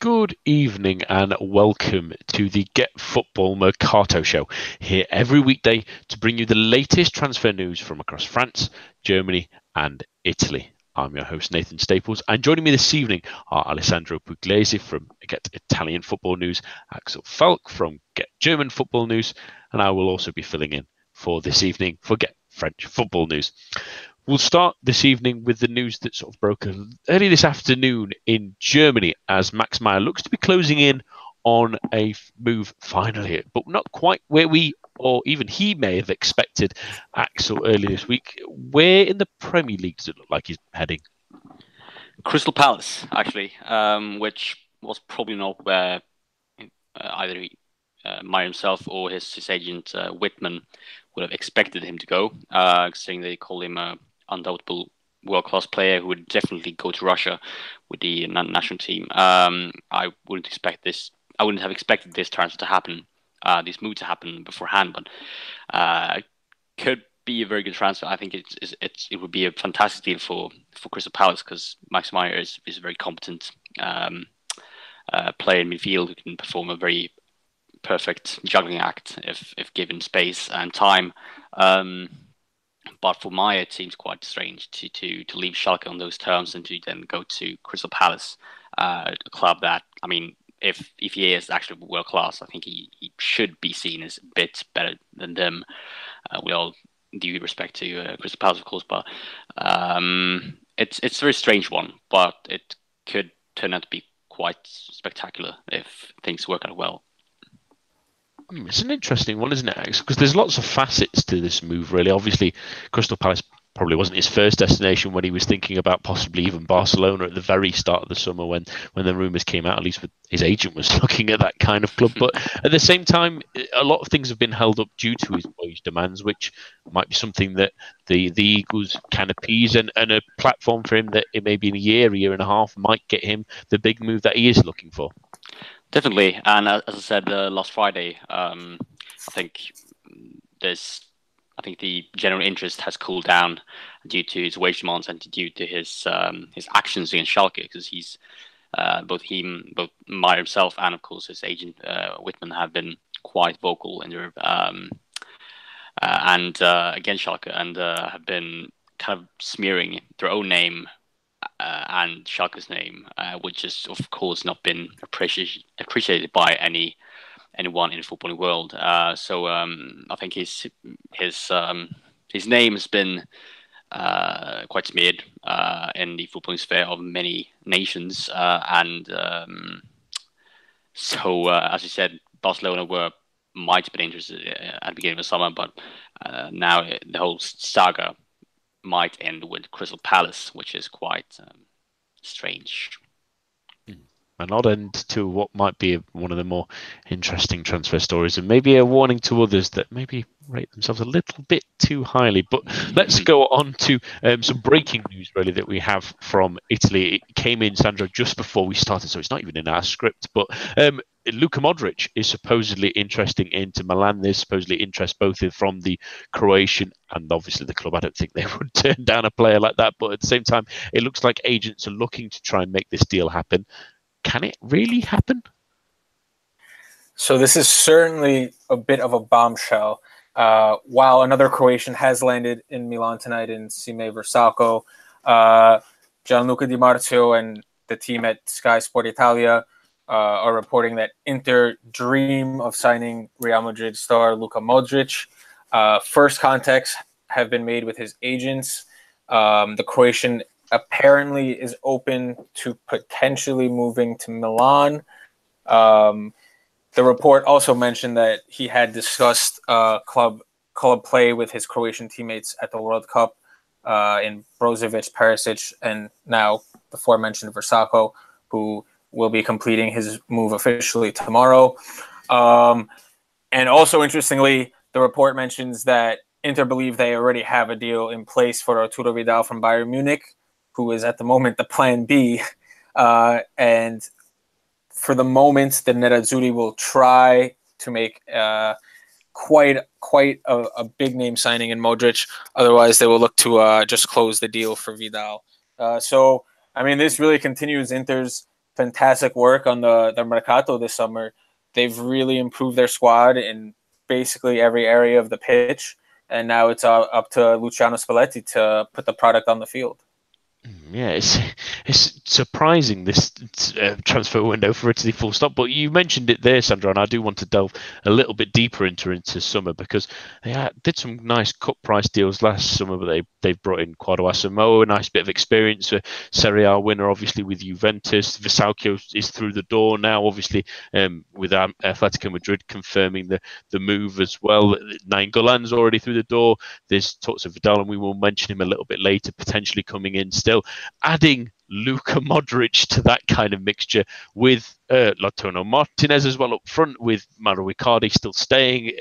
Good evening and welcome to the Get Football Mercato Show. Here every weekday to bring you the latest transfer news from across France, Germany, and Italy. I'm your host, Nathan Staples, and joining me this evening are Alessandro Pugliese from Get Italian Football News, Axel Falk from Get German Football News, and I will also be filling in for this evening for Get French Football News. We'll start this evening with the news that sort of broke early this afternoon in Germany as Max Meyer looks to be closing in on a move finally, but not quite where we or even he may have expected Axel earlier this week. Where in the Premier League does it look like he's heading? Crystal Palace, actually, um, which was probably not where uh, either uh, Meyer himself or his, his agent uh, Wittmann would have expected him to go, uh, saying they call him a undoubtable world class player who would definitely go to Russia with the national team. Um, I wouldn't expect this. I wouldn't have expected this transfer to happen, uh, this move to happen beforehand, but uh, could be a very good transfer. I think it's, it's, it's, it would be a fantastic deal for for Crystal Palace because Max Meyer is, is a very competent um, uh, player in midfield who can perform a very perfect juggling act if if given space and time. Um, but for Meyer, it seems quite strange to to to leave Schalke on those terms and to then go to Crystal Palace, uh, a club that I mean, if if he is actually world class, I think he, he should be seen as a bit better than them. Uh, we all due respect to uh, Crystal Palace, of course, but um, it's it's a very strange one, but it could turn out to be quite spectacular if things work out well. Hmm, it's an interesting one, isn't it, Because there's lots of facets to this move, really. Obviously, Crystal Palace probably wasn't his first destination when he was thinking about possibly even Barcelona at the very start of the summer when when the rumours came out. At least his agent was looking at that kind of club. But at the same time, a lot of things have been held up due to his wage demands, which might be something that the the Eagles can appease and, and a platform for him that it may be in a year, a year and a half might get him the big move that he is looking for. Definitely, and uh, as I said uh, last Friday, um, I think there's, I think the general interest has cooled down due to his wage demands and due to his um, his actions against Schalke, because he's uh, both him, both Meyer himself, and of course his agent uh, Wittmann have been quite vocal in their um, uh, and uh, against Schalke, and have been kind of smearing their own name uh, and Schalke's name, uh, which has of course not been appreciated appreciated by any anyone in the footballing world. Uh, so um, I think his his um, his name has been uh, quite smeared uh, in the footballing sphere of many nations, uh, and um, so as you said, Barcelona were might have been interested at the beginning of the summer, but now the whole saga might end with Crystal Palace, which is quite um, strange. An odd end to what might be one of the more interesting transfer stories, and maybe a warning to others that maybe rate themselves a little bit too highly. But let's go on to um, some breaking news, really, that we have from Italy. It came in, Sandro, just before we started, so it's not even in our script. But um, Luka Modric is supposedly interesting into Milan. There's supposedly interest both from the Croatian and obviously the club. I don't think they would turn down a player like that, but at the same time, it looks like agents are looking to try and make this deal happen. Can it really happen? So this is certainly a bit of a bombshell. Uh, while another Croatian has landed in Milan tonight in Sime Vrsaljko, uh, Gianluca Di Marzio and the team at Sky Sport Italia uh, are reporting that Inter dream of signing Real Madrid star Luka Modric. Uh, first contacts have been made with his agents. Um, the Croatian apparently is open to potentially moving to Milan. Um, the report also mentioned that he had discussed uh, club club play with his Croatian teammates at the World Cup uh, in Brozovic, Perisic, and now the aforementioned Vrsaljko, who will be completing his move officially tomorrow. Um, and also, interestingly, the report mentions that Inter believe they already have a deal in place for Arturo Vidal from Bayern Munich, who is at the moment the plan B. Uh, and for the moment, the Nerazzurri will try to make uh, quite quite a, a, big name signing in Modric. Otherwise, they will look to uh, just close the deal for Vidal. Uh, so, I mean, this really continues Inter's fantastic work on the the mercato this summer. They've really improved their squad in basically every area of the pitch, and now it's up to Luciano Spalletti to put the product on the field. Mm, yeah, it's it's surprising this uh, transfer window for Italy full stop. But you mentioned it there, Sandro, and I do want to delve a little bit deeper into into summer because they had, did some nice cut price deals last summer, but they they've brought in Kwadwo Asamoah, a nice bit of experience, a Serie A winner, obviously with Juventus. Vrsaljko is through the door now, obviously um, with Atletico Madrid confirming the the move as well. Nainggolan's already through the door. There's talks of Vidal, and we will mention him a little bit later, potentially coming in still adding Luka Modric to that kind of mixture with uh, Lautaro Martinez as well up front, with Mauro Icardi still staying.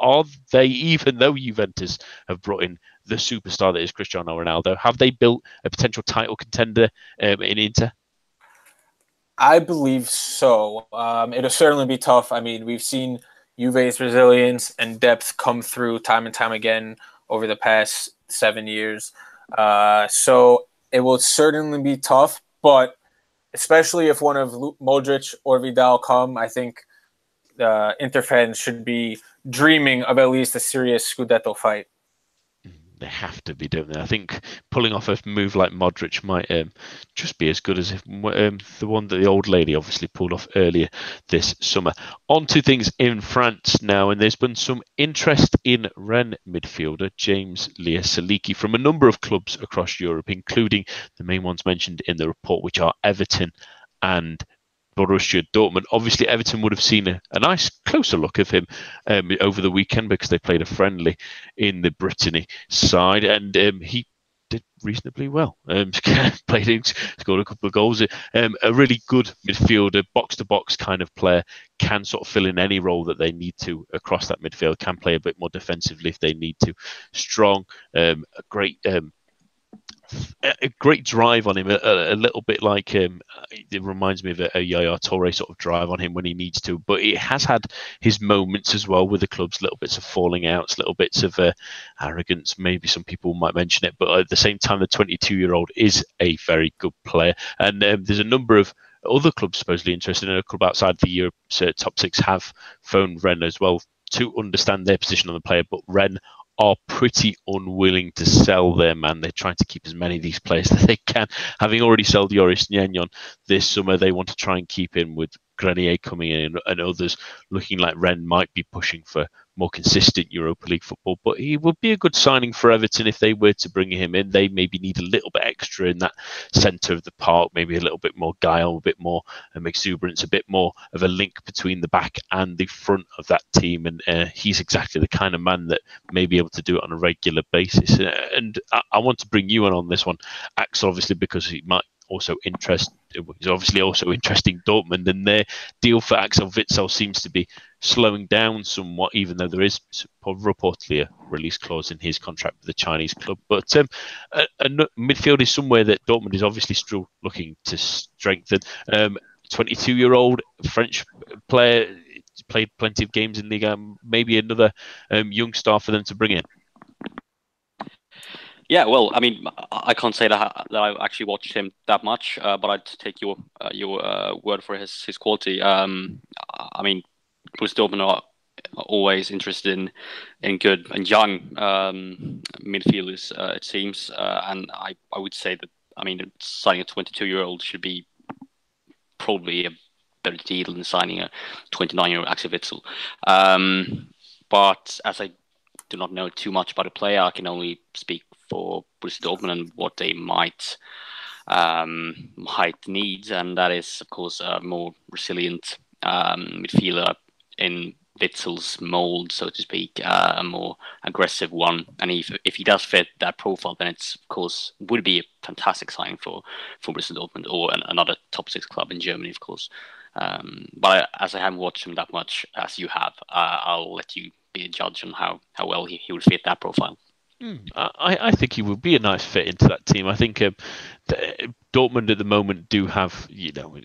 Are they, even though Juventus have brought in the superstar that is Cristiano Ronaldo, have they built a potential title contender um, in Inter? I believe so. Um, it'll certainly be tough. I mean, we've seen Juve's resilience and depth come through time and time again over the past seven years. Uh, so it will certainly be tough, but especially if one of Modric or Vidal come, I think uh, Inter fans should be dreaming of at least a serious Scudetto fight they have to be, don't they? I think pulling off a move like Modric might um, just be as good as if um, the one that the old lady obviously pulled off earlier this summer. On to things in France now, and there's been some interest in Rennes midfielder James Léa Siliki from a number of clubs across Europe, including the main ones mentioned in the report, which are Everton and Borussia Dortmund. Obviously, Everton would have seen a, a nice closer look of him um, over the weekend because they played a friendly in the Brittany side, and um, he did reasonably well. Um, played, scored a couple of goals. Um, a really good midfielder, box to box kind of player, can sort of fill in any role that they need to across that midfield. Can play a bit more defensively if they need to. Strong, um, a great um, a great drive on him, a, a, little bit like um, it reminds me of a, a Yaya Toure sort of drive on him when he needs to. But he has had his moments as well with the clubs, little bits of falling outs, little bits of uh, arrogance. Maybe some people might mention it, but at the same time, the 22 year old is a very good player, and um, there's a number of other clubs supposedly interested in a club outside the Europe uh, top six have phoned Rennes as well to understand their position on the player, but Rennes are pretty unwilling to sell their man. They're trying to keep as many of these players that they can. Having already sold Joris Gnagnon this summer, they want to try and keep in with Grenier coming in and others looking like Rennes might be pushing for more consistent Europa League football. But he would be a good signing for Everton if they were to bring him in. They maybe need a little bit extra in that centre of the park, maybe a little bit more guile, a bit more um, exuberance, a bit more of a link between the back and the front of that team. And uh, he's exactly the kind of man that may be able to do it on a regular basis. And I, I want to bring you in on this one, Axel, obviously, because he might also interest is obviously also interesting Dortmund, and their deal for Axel Witsel seems to be slowing down somewhat, even though there is reportedly a release clause in his contract with the Chinese club. But um, a, a midfield is somewhere that Dortmund is obviously still looking to strengthen. 22 um, year old French player played plenty of games in Liga, maybe another um, young star for them to bring in. Yeah, well, I mean, I can't say that, that I've actually watched him that much, uh, but I'd take your uh, your uh, word for his his quality. Um, I mean, Borussia Dortmund are always interested in in good and young um, midfielders, uh, it seems, uh, and I, I would say that I mean, signing a 22 year old should be probably a better deal than signing a 29 year old Axel Witsel. Um, but as I do not know too much about the player, I can only speak for Borussia Dortmund and what they might um, might need, and that is of course a more resilient um, midfielder in Witsel's mold, so to speak, uh, a more aggressive one. And if if he does fit that profile, then it's of course would be a fantastic signing for for Borussia Dortmund or an, another top six club in Germany, of course. Um, but as I haven't watched him that much as you have, uh, I'll let you be a judge on how how well he, he would fit that profile. Mm, I, I think he would be a nice fit into that team. I think the, Dortmund at the moment do have, you know,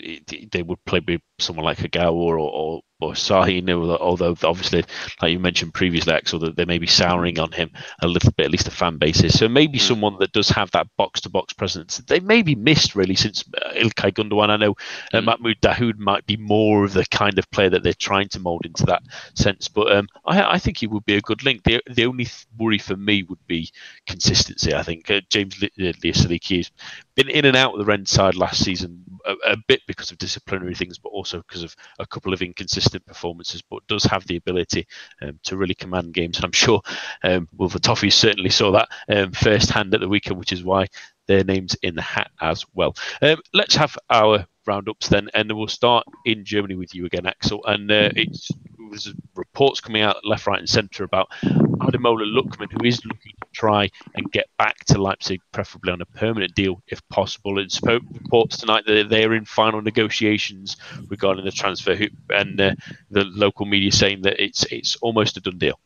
they would play with someone like Kagawa or, or or Sahin, although obviously, like you mentioned previously, Axel, that they may be souring on him a little bit, at least the fan basis. So maybe mm. someone that does have that box to box presence. They may be missed really since uh, Ilkay Gundogan. I know uh, mm. Mahmoud Dahoud might be more of the kind of player that they're trying to mould into that sense, but um, I, I, think he would be a good link. The, the only worry for me would be consistency. I think uh, James Léa Siliki has been in and out of the Rennes side last season a, a bit because of disciplinary things, but also because of a couple of inconsistent performances, but does have the ability um, to really command games. And I'm sure um, well, the Toffees certainly saw that um, firsthand at the weekend, which is why their names in the hat as well. Um, let's have our roundups then, and we'll start in Germany with you again, Axel. And uh, it's there's reports coming out left, right, and centre about Ademola Lookman, who is looking try and get back to Leipzig, preferably on a permanent deal if possible. And spoke reports tonight that they are in final negotiations regarding the transfer, and uh, the local media saying that it's it's almost a done deal.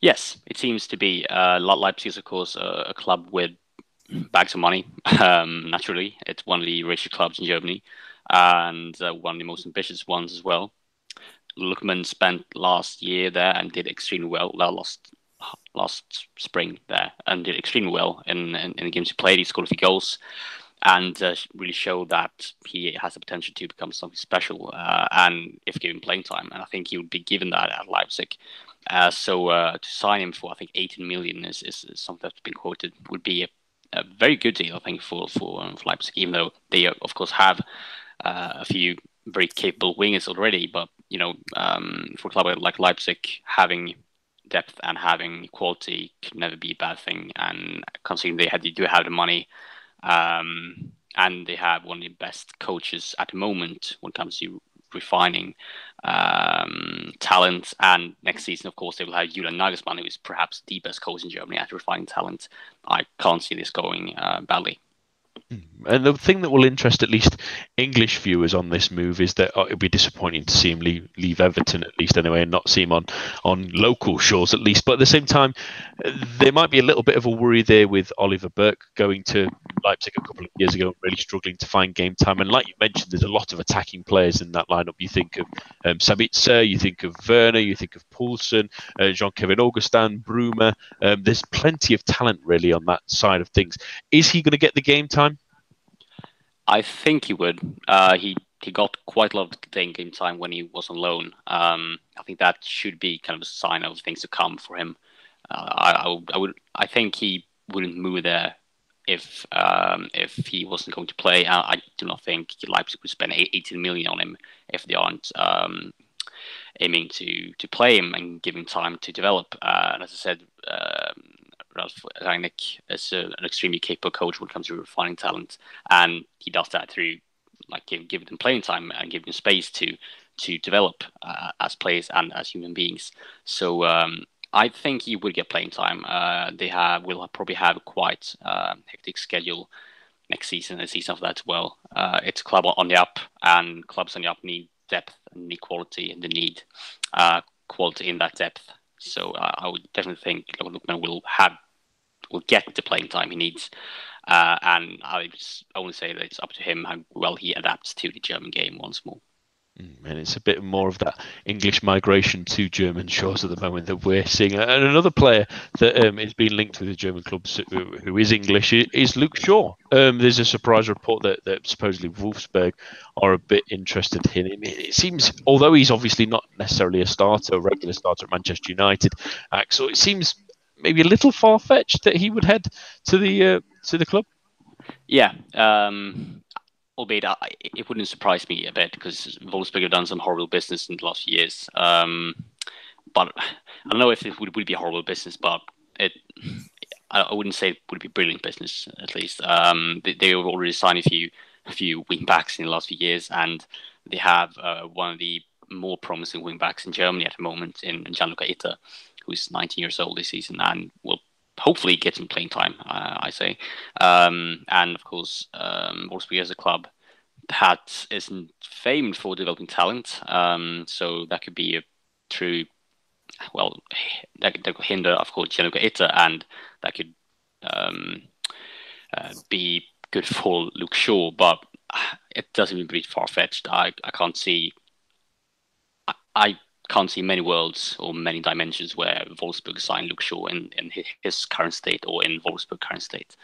Yes, it seems to be. Uh, Leipzig is, of course, a, club with bags of money. Um, naturally, it's one of the richest clubs in Germany and uh, one of the most ambitious ones as well. Lookman spent last year there and did extremely well. Last last spring there and did extremely well in, in, in the games he played. He scored a few goals and uh, really showed that he has the potential to become something special. Uh, and if given playing time, and I think he would be given that at Leipzig. Uh, so uh, to sign him for I think 18 million is, is, something that's been quoted would be a, a, very good deal I think for for, um, for Leipzig, even though they uh, of course have uh, a few very capable wingers already. But you know, um, for a club like Leipzig, having depth and having quality could never be a bad thing. And considering they had they do have the money, um, and they have one of the best coaches at the moment when it comes to refining um, talent. And next season, of course, they will have Julian Nagelsmann, who is perhaps the best coach in Germany at refining talent. I can't see this going uh, badly. And the thing that will interest at least English viewers on this move is that oh, it'll be disappointing to see him leave, leave Everton at least anyway, and not see him on on local shores at least. But at the same time, there might be a little bit of a worry there with Oliver Burke going to Leipzig a couple of years ago, really struggling to find game time. And like you mentioned, there's a lot of attacking players in that lineup. You think of um, Sabitzer, you think of Werner, you think of Poulsen, uh, Jean-Kevin Augustin, Bruma. Um, there's plenty of talent really on that side of things. Is he going to get the game time? I think he would. Uh, he he got quite a lot of game time when he was on loan. Um, I think that should be kind of a sign of things to come for him. Uh, I, I, I, would I think he wouldn't move there if um, if he wasn't going to play. I, I, do not think Leipzig would spend 18 million on him if they aren't um, aiming to to play him and give him time to develop. Uh, and as I said, Ralf Rangnick is a, an extremely capable coach when it comes to refining talent, and he does that through like give, give them playing time and giving them space to to develop uh, as players and as human beings. So um, I think he will get playing time. Uh, they have will probably have quite uh, hectic schedule next season and the season after that as well. Uh, it's club on the up, and clubs on the up need depth and need quality, and they need uh, quality in that depth. So uh, I would definitely think Lookman will have will get the playing time he needs. Uh, and I just only say that it's up to him how well he adapts to the German game once more. Mm, and it's a bit more of that English migration to German shores at the moment that we're seeing. And another player that um, is being linked with the German clubs who is English is Luke Shaw. Um, there's a surprise report that, that supposedly Wolfsburg are a bit interested in him. It seems, although he's obviously not necessarily a starter, a regular starter at Manchester United, Axel, it seems maybe a little far fetched that he would head to the uh, to the club. Yeah, um, albeit I, it wouldn't surprise me a bit because Wolfsburg have done some horrible business in the last few years. Um, but I don't know if it would, would be a horrible business, but it I wouldn't say it would be brilliant business at least. Um, they, they have already signed a few a few wing backs in the last few years, and they have uh, one of the more promising wing backs in Germany at the moment in, in Gian-Luca Itter who's 19 years old this season and will hopefully get some playing time, uh, I say. Um, and of course, um, Wolfsburg as a club that isn't famed for developing talent. Um, so that could be a true, well, that, could hinder, of course, Gian-Luca Itter, and that could um, uh, be good for Luke Shaw, but it doesn't even be far fetched. I, I can't see I can't see many worlds or many dimensions where Wolfsburg sign Luke Shaw in, in his current state or in Wolfsburg current state.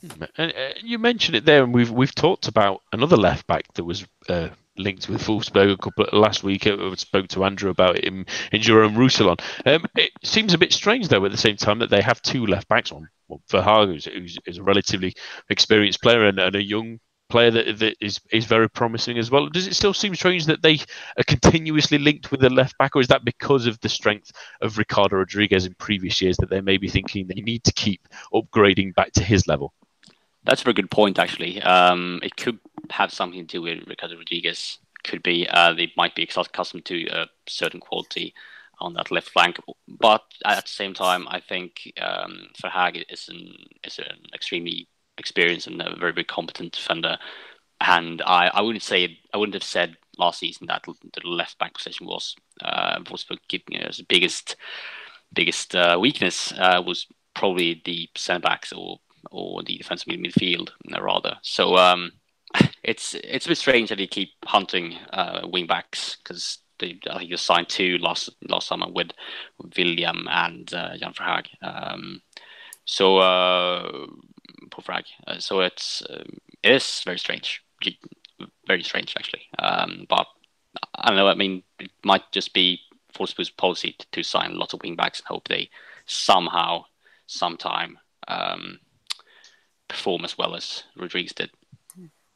Hmm, and uh, you mentioned it there, and we've we've talked about another left back that was uh, linked with Wolfsburg a couple of, last week. I spoke to Andrew about it in, in Jerome Roussillon. Um, it seems a bit strange though at the same time that they have two left backs on. Well, Verhaegh, who's, who's, who's a relatively experienced player, and, and a young player that, that is is very promising as well. Does it still seem strange that they are continuously linked with the left back, or is that because of the strength of Ricardo Rodriguez in previous years that they may be thinking they need to keep upgrading back to his level? That's a very good point, actually. Um, it could have something to do with Ricardo Rodriguez. Could be uh, they might be accustomed to a certain quality on that left flank, but at the same time, I think um, Verhaegh is an is an extremely experienced and a very very competent defender. And I, I wouldn't say I wouldn't have said last season that the left back position was uh, Wolfsburg keeping as biggest biggest uh, weakness uh, was probably the centre backs or or the defensive midfield uh, rather. So um, it's it's a bit strange that they keep hunting uh, wing backs because they I think they signed two last last summer with William and uh, Jan Verhaegh. Um, so uh, Pufrag. Uh, so it's um, it is very strange, very strange actually. Um, but I don't know. I mean, it might just be Wolfsburg's policy to, to sign lots of wingbacks and hope they somehow, sometime, um, perform as well as Rodriguez did.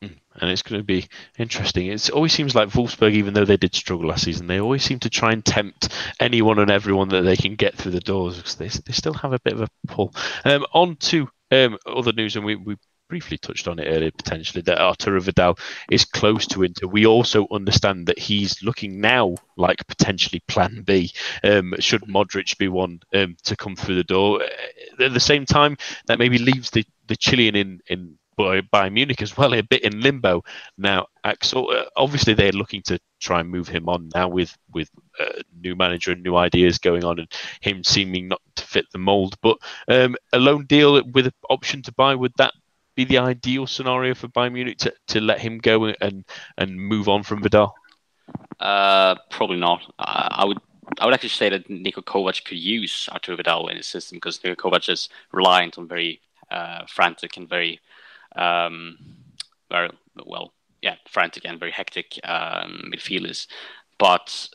Hmm. And it's going to be interesting. It always seems like Wolfsburg, even though they did struggle last season, they always seem to try and tempt anyone and everyone that they can get through the doors because they, they still have a bit of a pull. Um, on to um, other news, and we, we briefly touched on it earlier, potentially that Arturo Vidal is close to Inter. We also understand that he's looking now like potentially Plan B. Um, should Modric be one um, to come through the door? At the same time, that maybe leaves the, the Chilean in in Bayern Munich as well a bit in limbo now. Axel, uh, obviously they're looking to try and move him on now with with uh, new manager and new ideas going on, and him seeming not to fit the mold. But um, a loan deal with an option to buy would that be the ideal scenario for Bayern Munich to, to let him go and and move on from Vidal? Uh, probably not. Uh, I would I would actually say that Niko Kovac could use Arturo Vidal in his system because Niko Kovac is reliant on very uh, frantic and very um, very well, yeah, frantic and very hectic um, midfielders. But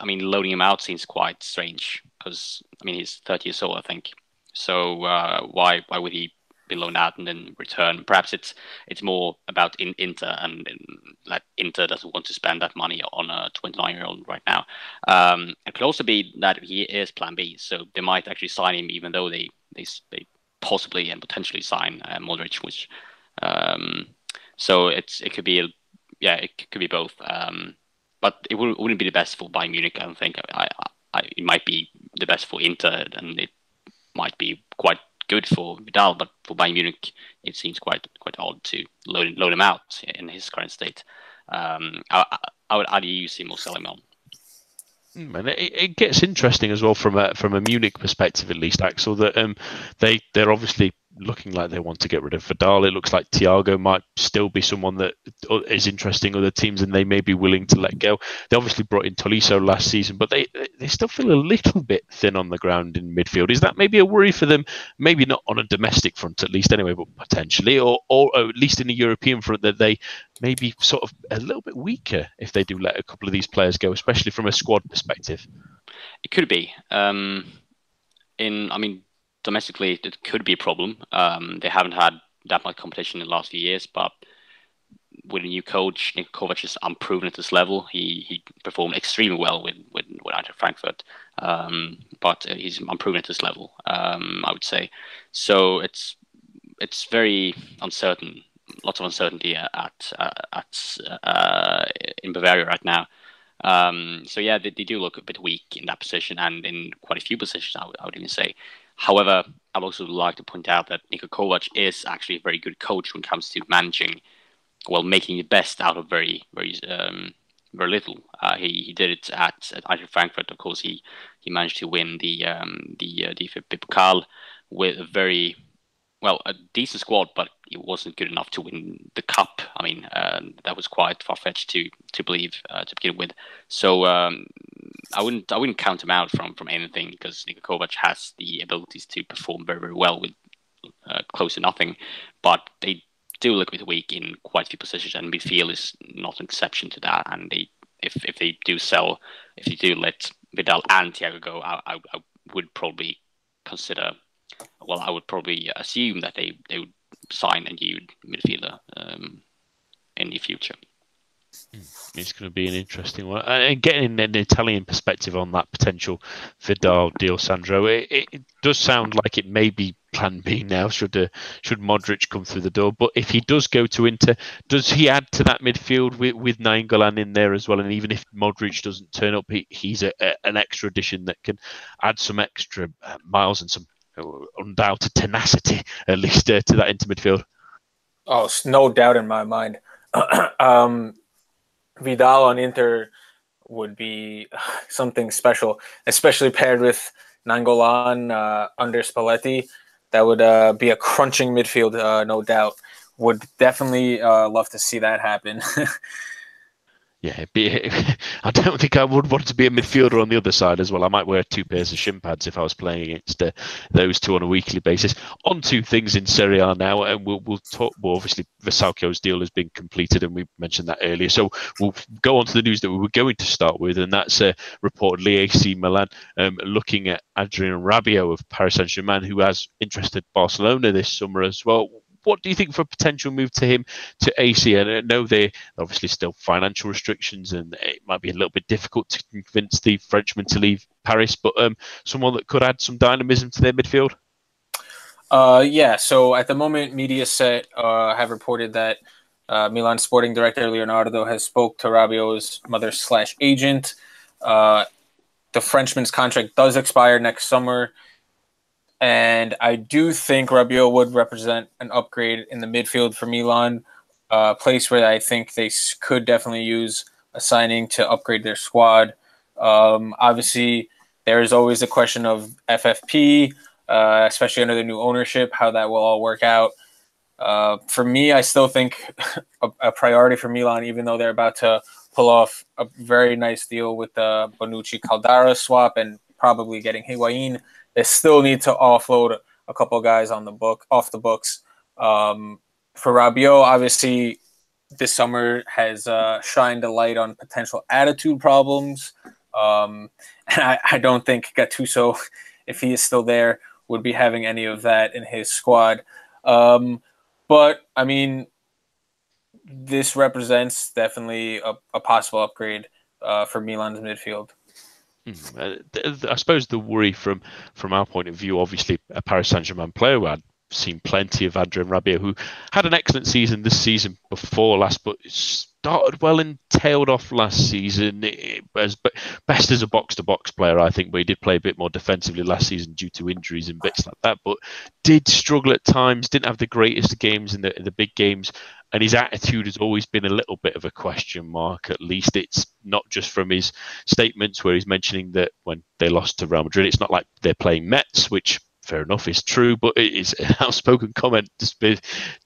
I mean, loading him out seems quite strange because I mean he's 30 years old, I think. So uh, why why would he be loaned out and then return? Perhaps it's it's more about in Inter and in, that Inter doesn't want to spend that money on a 29 year old right now. Um, it could also be that he is Plan B, so they might actually sign him even though they they, they possibly and potentially sign uh, Modric, which um, so it's it could be yeah it could be both. Um, but it would, wouldn't be the best for Bayern Munich. I don't think. I, I, it might be the best for Inter, and it might be quite good for Vidal. But for Bayern Munich, it seems quite quite odd to load load him out in his current state. Um, I, I would either use him or sell him on. Hmm, and it, it, gets interesting as well from a from a Munich perspective, at least, Axel. That um, they they're obviously looking like they want to get rid of Vidal. It looks like Thiago might still be someone that is interesting other teams and they may be willing to let go. They obviously brought in Tolisso last season, but they they still feel a little bit thin on the ground in midfield. Is that maybe a worry for them? Maybe not on a domestic front at least anyway, but potentially, or, or, or at least in a European front that they may be sort of a little bit weaker if they do let a couple of these players go, especially from a squad perspective. It could be. Um, in, I mean, domestically it could be a problem. Um, they haven't had that much competition in the last few years, but with a new coach, Nick Kovac is unproven at this level. He he performed extremely well with with, with Eintracht Frankfurt, um, but he's unproven at this level. Um, I would say, so it's it's very uncertain. Lots of uncertainty at uh, at uh, in Bavaria right now. Um, so yeah, they, they, do look a bit weak in that position and in quite a few positions. I would even say. However, I'd also like to point out that Niko Kovac is actually a very good coach when it comes to managing, well, making the best out of very, very, um, very little. Uh, he, he did it at, at Eintracht Frankfurt. Of course, he, he managed to win the um, the uh, DFB Pokal with a very well, a decent squad, but it wasn't good enough to win the cup. I mean, uh, that was quite far fetched to to believe uh, to begin with. So um, I wouldn't I wouldn't count him out from from anything because Niko Kovac has the abilities to perform very very well with uh, close to nothing, but they do look a bit weak in quite a few positions, and midfield is not an exception to that. And they if if they do sell, if they do let Vidal and Thiago go, I, I, I would probably consider well, I would probably assume that they, they would sign a new midfielder um, in the future. Hmm. It's going to be an interesting one. And getting an Italian perspective on that potential Vidal deal, Sandro, it, it does sound like it may be plan B now should uh, should Modric come through the door. But if he does go to Inter, does he add to that midfield with, with in there as well? And even if Modric doesn't turn up, he, he's a, a, an extra addition that can add some extra uh, miles and some undoubted tenacity, at least uh, to that into midfield. Oh, no doubt in my mind. um, Vidal on Inter would be something special, especially paired with Nainggolan uh, under Spalletti. That would uh, be a crunching midfield, uh, no doubt. Would definitely uh, love to see that happen. yeah, be, I don't think I would want to be a midfielder on the other side as well. I might wear two pairs of shin pads if I was playing against uh, those two on a weekly basis. On to things in Serie A now, and we'll, we'll talk. Obviously, Vrsaljko's deal has been completed, and we mentioned that earlier. So we'll go on to the news that we were going to start with, and that's uh, reportedly AC Milan um, looking at Adrien Rabiot of Paris Saint Germain, who has interested Barcelona this summer as well what do you think for a potential move to him to AC? I know they obviously still financial restrictions, and it might be a little bit difficult to convince the Frenchman to leave Paris, but um, someone that could add some dynamism to their midfield. Uh, yeah. So at the moment, Mediaset uh, have reported that uh, Milan sporting director Leonardo has spoke to Rabiot's mother slash agent. Uh, the Frenchman's contract does expire next summer and I do think Rabiot would represent an upgrade in the midfield for Milan, a place where I think they could definitely use a signing to upgrade their squad. Um, obviously, there is always the question of FFP, uh, especially under the new ownership, how that will all work out. Uh, for me, I still think a, a, priority for Milan, even though they're about to pull off a very nice deal with the Bonucci Caldara swap and probably getting Higuain they still need to offload a couple guys on the book off the books. Um, for Rabiot, obviously, this summer has uh, shined a light on potential attitude problems. Um, and I, I, don't think Gattuso, if he is still there, would be having any of that in his squad. Um, but I mean, this represents definitely a, a possible upgrade uh, for Milan's midfield. Hmm, uh, I suppose the worry from from our point of view, obviously, a Paris Saint Germain player who had seen plenty of Adrien Rabiot, who had an excellent season this season before last, but started well and tailed off last season. Eh, as best as a box to box player, I think, but he did play a bit more defensively last season due to injuries and bits like that. But did struggle at times, didn't have the greatest games in the in the big games, and his attitude has always been a little bit of a question mark. At least it's not just from his statements where he's mentioning that when they lost to Real Madrid, it's not like they're playing Metz, which fair enough is true, but it is an outspoken comment to,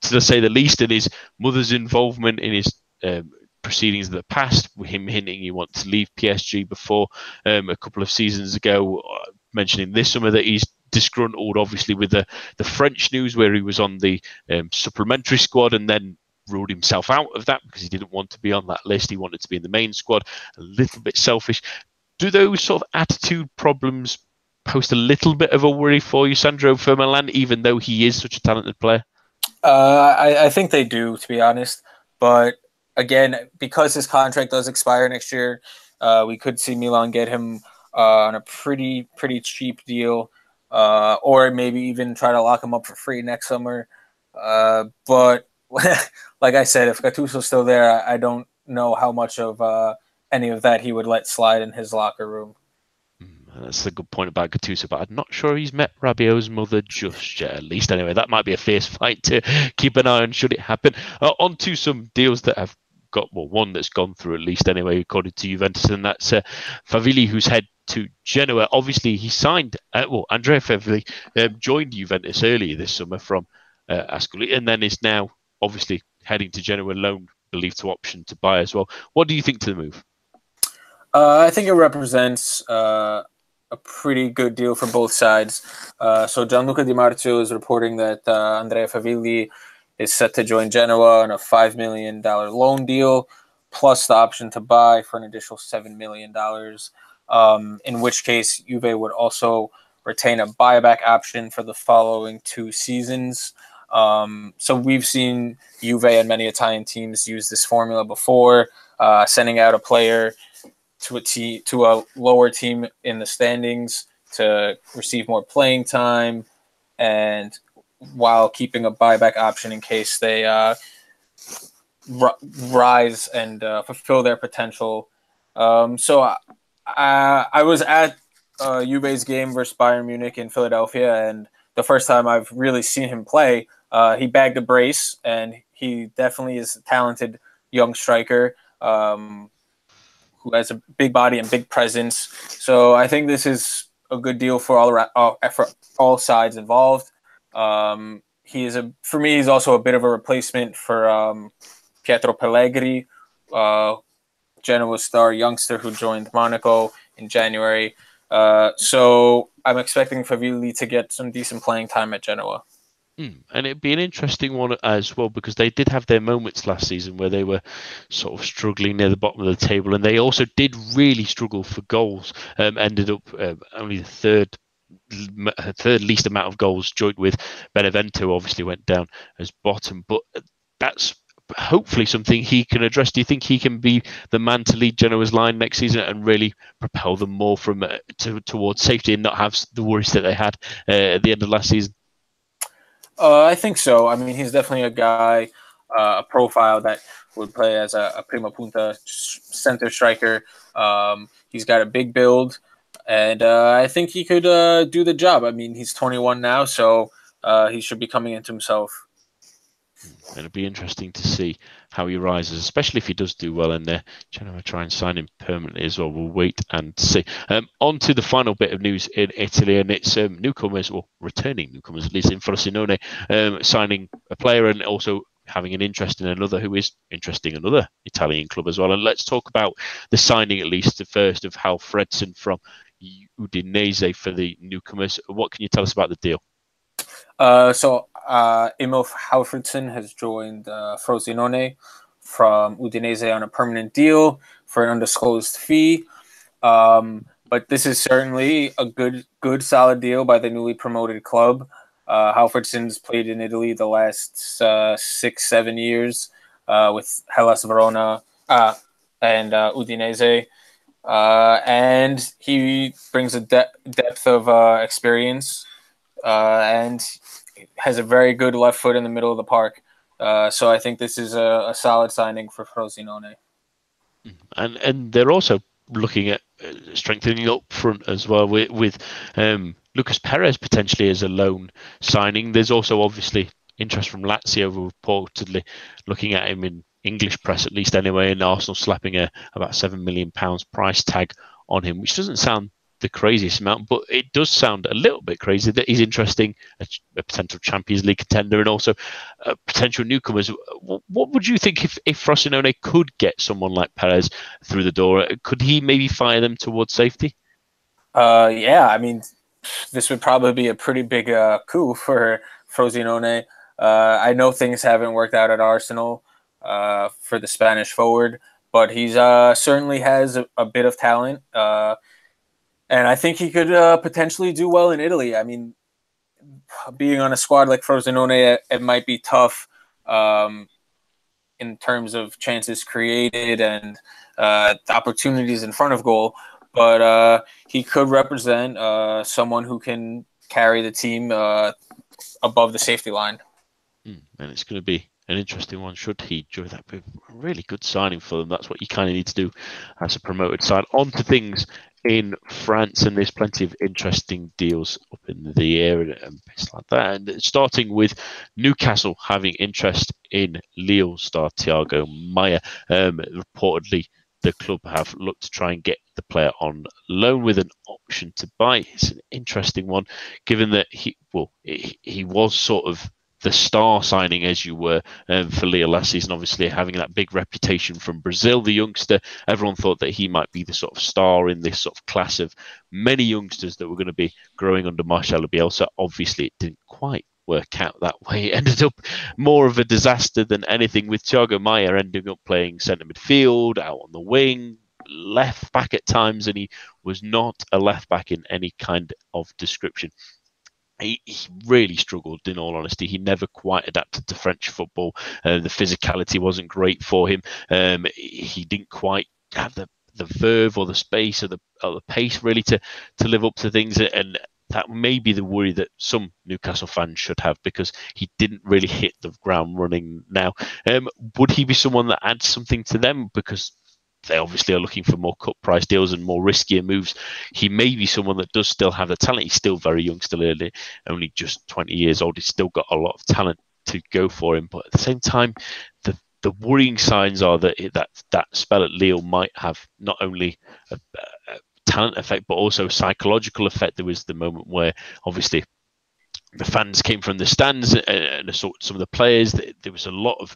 to say the least. And his mother's involvement in his um, proceedings of the past, him hinting he wants to leave PSG before um, a couple of seasons ago, uh, mentioning this summer that he's disgruntled, obviously, with the, the French news where he was on the um, supplementary squad and then ruled himself out of that because he didn't want to be on that list. He wanted to be in the main squad. A little bit selfish. Do those sort of attitude problems pose a little bit of a worry for you, Sandro, for Milan, even though he is such a talented player? Uh, I, I think they do, to be honest. But again, because his contract does expire next year, uh, we could see Milan get him uh, on a pretty pretty cheap deal, uh, or maybe even try to lock him up for free next summer. Uh, but like I said, if Gattuso's still there, I don't know how much of uh, any of that he would let slide in his locker room. Hmm, that's a good point about Gattuso, but I'm not sure he's met Rabiot's mother just yet. At least, anyway, that might be a fierce fight to keep an eye on. Should it happen? Uh, on to some deals that have got well, one that's gone through at least anyway, according to Juventus, and that's uh, Favilli, who's head to Genoa. Obviously, he signed. Uh, well, Andrea Favilli um, joined Juventus earlier this summer from uh, Ascoli, and then is now obviously heading to Genoa loan, believed to option to buy as well. What do you think to the move? Uh, I think it represents uh, a pretty good deal for both sides. Uh, so Gianluca Di Marzio is reporting that uh, Andrea Favilli is set to join Genoa on a $5 million loan deal, plus the option to buy for an additional $7 million, um, in which case Juve would also retain a buyback option for the following two seasons. Um, so we've seen Juve and many Italian teams use this formula before, uh, sending out a player – to a to a lower team in the standings to receive more playing time, and while keeping a buyback option in case they uh, r- rise and uh, fulfill their potential. Um, so I, I, I was at uh, Juve's game versus Bayern Munich in Philadelphia, and the first time I've really seen him play, uh, he bagged a brace, and he definitely is a talented young striker. Um, who has a big body and big presence. So I think this is a good deal for all all, for all sides involved. Um, he is a for me. He's also a bit of a replacement for um, Pietro Pellegri, uh, Genoa star youngster who joined Monaco in January. Uh, so I'm expecting Favilli to get some decent playing time at Genoa. Mm. And it'd be an interesting one as well because they did have their moments last season where they were sort of struggling near the bottom of the table, and they also did really struggle for goals. Um, ended up uh, only the third third least amount of goals, joint with Benevento. Obviously went down as bottom, but that's hopefully something he can address. Do you think he can be the man to lead Genoa's line next season and really propel them more from uh, to, towards safety and not have the worries that they had uh, at the end of last season? Uh, I think so. I mean, he's definitely a guy, uh, a profile that would play as a, a prima punta center striker. Um, he's got a big build, and uh, I think he could uh, do the job. I mean, he's 21 now, so uh, he should be coming into himself. And it'll be interesting to see how he rises, especially if he does do well in there. Genoa try and sign him permanently as well. We'll wait and see. Um, on to the final bit of news in Italy, and it's um, newcomers, or returning newcomers, at least in Frosinone, um, signing a player and also having an interest in another who is interesting another Italian club as well. And let's talk about the signing, at least the first of Hal Fredson from Udinese for the newcomers. What can you tell us about the deal? Uh, so uh, Emil Hallfredsson has joined uh, Frosinone from Udinese on a permanent deal for an undisclosed fee. Um, but this is certainly a good, good, solid deal by the newly promoted club. Uh, Hallfredsson's played in Italy the last uh, six, seven years uh, with Hellas Verona uh, and uh, Udinese. Uh, and he brings a de- depth of uh, experience uh, and has a very good left foot in the middle of the park. Uh, so I think this is a, a, solid signing for Frosinone. And and they're also looking at uh, strengthening up front as well with with um, Lucas Perez potentially as a loan signing. There's also obviously interest from Lazio reportedly looking at him in English press at least anyway, and Arsenal slapping a about seven million pounds price tag on him, which doesn't sound the craziest amount, but it does sound a little bit crazy that he's interesting, a, a potential Champions League contender, and also potential newcomers. What, what, would you think if, if Frosinone could get someone like Perez through the door? Could he maybe fire them towards safety? Uh, yeah, I mean, this would probably be a pretty big uh, coup for Frosinone. Uh, I know things haven't worked out at Arsenal uh, for the Spanish forward, but he's uh, certainly has a, a, bit of talent. And I think he could uh, potentially do well in Italy. I mean, being on a squad like Frosinone, it, it might be tough um, in terms of chances created and uh, opportunities in front of goal, but uh, he could represent uh, someone who can carry the team uh, above the safety line. Mm, and it's going to be an interesting one. Should he join that? Really good signing for them. That's what you kind of need to do as a promoted side. On to things in France, and there's plenty of interesting deals up in the air and, bits like that. And starting with Newcastle having interest in Lille star Thiago Maia. Um, reportedly, the club have looked to try and get the player on loan with an option to buy. It's an interesting one, given that he well he, he was sort of the star signing as you were um, for Lille last season. Obviously, having that big reputation from Brazil, the youngster, everyone thought that he might be the sort of star in this sort of class of many youngsters that were going to be growing under Marcelo Bielsa. Obviously, it didn't quite work out that way. It ended up more of a disaster than anything, with Thiago Maia ending up playing centre midfield, out on the wing, left back at times, and he was not a left back in any kind of description he, he, really struggled in all honesty he never quite adapted to french football uh, the physicality wasn't great for him um, he didn't quite have the the verve or the space or the or the pace really to to live up to things and that may be the worry that some Newcastle fans should have because he didn't really hit the ground running now. Um, would he be someone that adds something to them? Because they obviously are looking for more cut price deals and more riskier moves. He may be someone that does still have the talent. He's still very young, still early, only just 20 years old. He's still got a lot of talent to go for him. But at the same time, the the worrying signs are that that that spell at Lille might have not only a, a talent effect but also a psychological effect. There was the moment where obviously the fans came from the stands and, some of the players. There was a lot of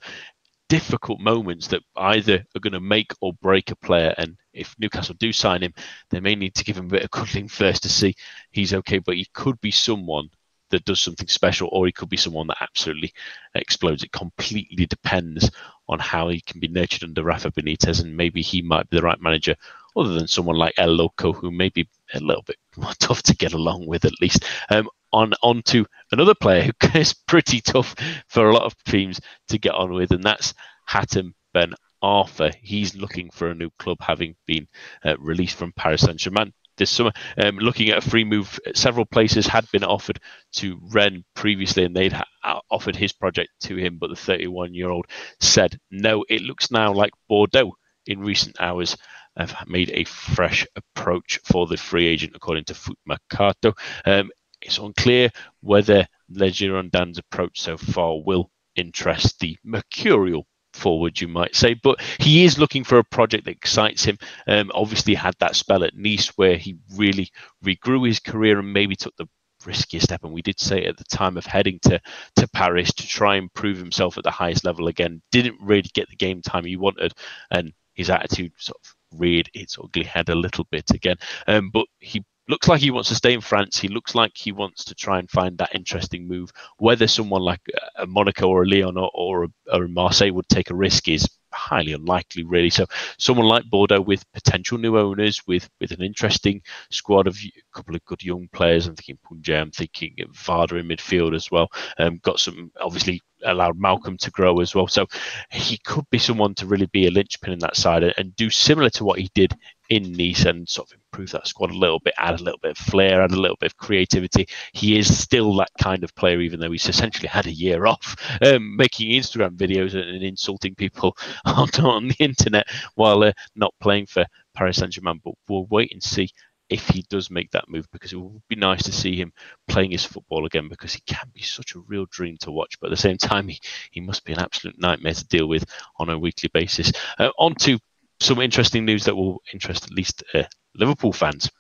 difficult moments that either are going to make or break a player. And if Newcastle do sign him, they may need to give him a bit of cuddling first to see he's okay. But he could be someone that does something special, or he could be someone that absolutely explodes. It completely depends on how he can be nurtured under Rafa Benitez, and maybe he might be the right manager, other than someone like El Loco, who may be a little bit more tough to get along with at least. Um, on on to another player who is pretty tough for a lot of teams to get on with, and that's Hatem Ben Arfa. He's looking for a new club, having been uh, released from Paris Saint Germain this summer. Um, looking at a free move, several places had been offered to Rennes previously, and they'd ha- offered his project to him, but the 31 year old said no. It looks now like Bordeaux in recent hours have made a fresh approach for the free agent, according to Foot Mercato. Um, it's unclear whether Les Girondins' approach so far will interest the mercurial forward, you might say. But he is looking for a project that excites him. Um, obviously, had that spell at Nice where he really regrew his career and maybe took the riskiest step. And we did say at the time of heading to to Paris to try and prove himself at the highest level again. Didn't really get the game time he wanted, and his attitude sort of reared its ugly head a little bit again. Um, but he looks like he wants to stay in France. He looks like he wants to try and find that interesting move. Whether someone like a Monaco or a Lyon or, or, a, or a Marseille would take a risk is highly unlikely, really. So someone like Bordeaux with potential new owners, with with an interesting squad of a couple of good young players. I'm thinking Punja, I'm thinking Vada in midfield as well. Um, got some obviously allowed Malcom to grow as well. So he could be someone to really be a linchpin in that side and, and do similar to what he did in Nice and sort of improve that squad a little bit, add a little bit of flair, add a little bit of creativity. He is still that kind of player, even though he's essentially had a year off, um, making Instagram videos and, insulting people on, on, the internet while uh, not playing for Paris Saint Germain. But we'll wait and see if he does make that move because it would be nice to see him playing his football again because he can be such a real dream to watch but at the same time he, he must be an absolute nightmare to deal with on a weekly basis uh, on to some interesting news that will interest at least uh, Liverpool fans,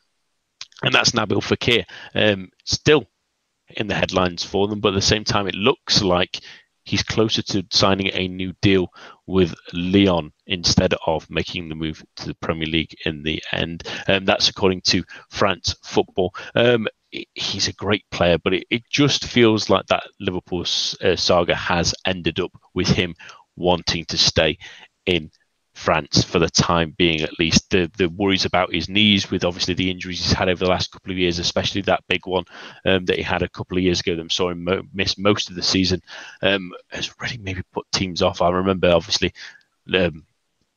and that's Nabil Fekir. Um, still in the headlines for them, but at the same time, it looks like he's closer to signing a new deal with Lyon instead of making the move to the Premier League in the end. Um, that's according to France Football. Um, he's a great player, but it, it, just feels like that Liverpool uh, saga has ended up with him wanting to stay in France for the time being, at least. The the worries about his knees, with obviously the injuries he's had over the last couple of years, especially that big one um, that he had a couple of years ago, that saw him mo- miss most of the season, um, has really maybe put teams off. I remember obviously. Um,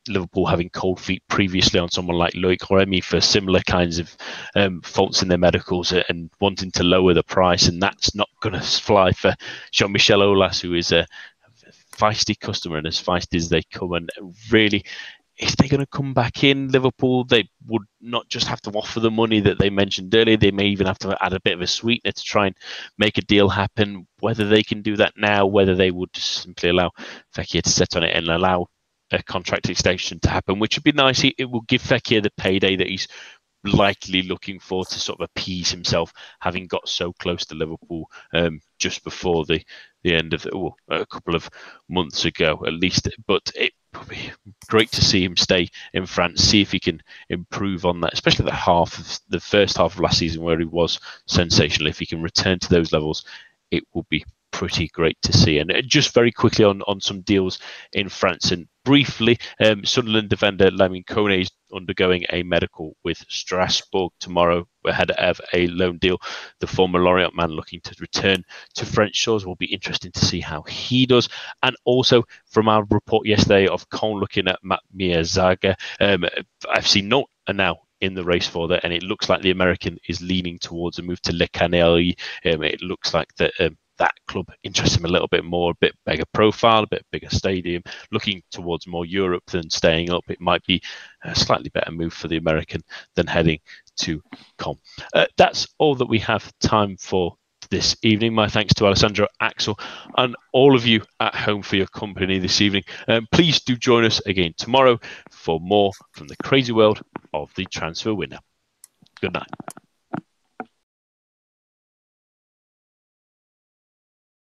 Liverpool having cold feet previously on someone like Loic Remy for similar kinds of um, faults in their medicals and wanting to lower the price, and that's not going to fly for Jean Michel Aulas, who is a, feisty customer and as feisty as they come. And really, if they're going to come back in Liverpool, they would not just have to offer the money that they mentioned earlier. They may even have to add a bit of a sweetener to try and make a deal happen. Whether they can do that now, whether they would simply allow Fekir to sit on it and allow a contract extension to happen, which would be nice. It will give Fekir the payday that he's likely looking for to sort of appease himself, having got so close to Liverpool um, just before the the end of the, oh, a couple of months ago, at least. But it would be great to see him stay in France, see if he can improve on that, especially the half of the first half of last season where he was sensational. If he can return to those levels, it will be pretty great to see. And uh, just very quickly on, on some deals in France and briefly, um, Sunderland defender Lamine Kone is undergoing a medical with Strasbourg tomorrow ahead of a loan deal. The former Lorient man looking to return to French shores will be interesting to see how he does. And also from our report yesterday of Caen looking at Matt Miazga, um, I've seen no and now in the race for that, and it looks like the American is leaning towards a move to Le Canaries. Um, it looks like that um, that club interests him a little bit more, a bit bigger profile, a bit bigger stadium, looking towards more Europe than staying up. It might be a slightly better move for the American than heading to Caen. Uh, that's all that we have time for this evening. My thanks to Alessandro, Axel, and all of you at home for your company this evening. Um, please do join us again tomorrow for more from the crazy world of the transfer winner. Good night.